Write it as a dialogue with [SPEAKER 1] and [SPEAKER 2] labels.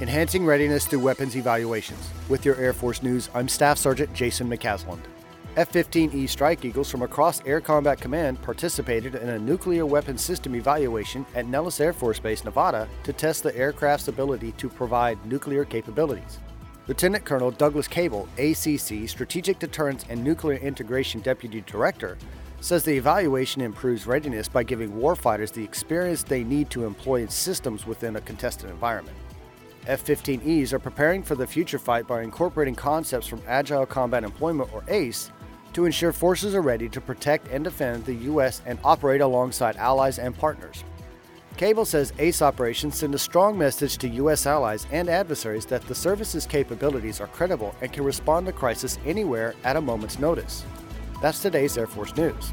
[SPEAKER 1] enhancing readiness through weapons evaluations. With your Air Force News, I'm Staff Sergeant Jason McCasland. F 15E Strike Eagles from across Air Combat Command participated in a nuclear weapons system evaluation at Nellis Air Force Base, Nevada, to test the aircraft's ability to provide nuclear capabilities. Lieutenant Colonel Douglas Cable, ACC Strategic Deterrence and Nuclear Integration Deputy Director, says the evaluation improves readiness by giving warfighters the experience they need to employ in systems within a contested environment. F 15Es are preparing for the future fight by incorporating concepts from Agile Combat Employment, or ACE, to ensure forces are ready to protect and defend the U.S. and operate alongside allies and partners. Cable says ACE operations send a strong message to U.S. allies and adversaries that the service's capabilities are credible and can respond to crisis anywhere at a moment's notice. That's today's Air Force News.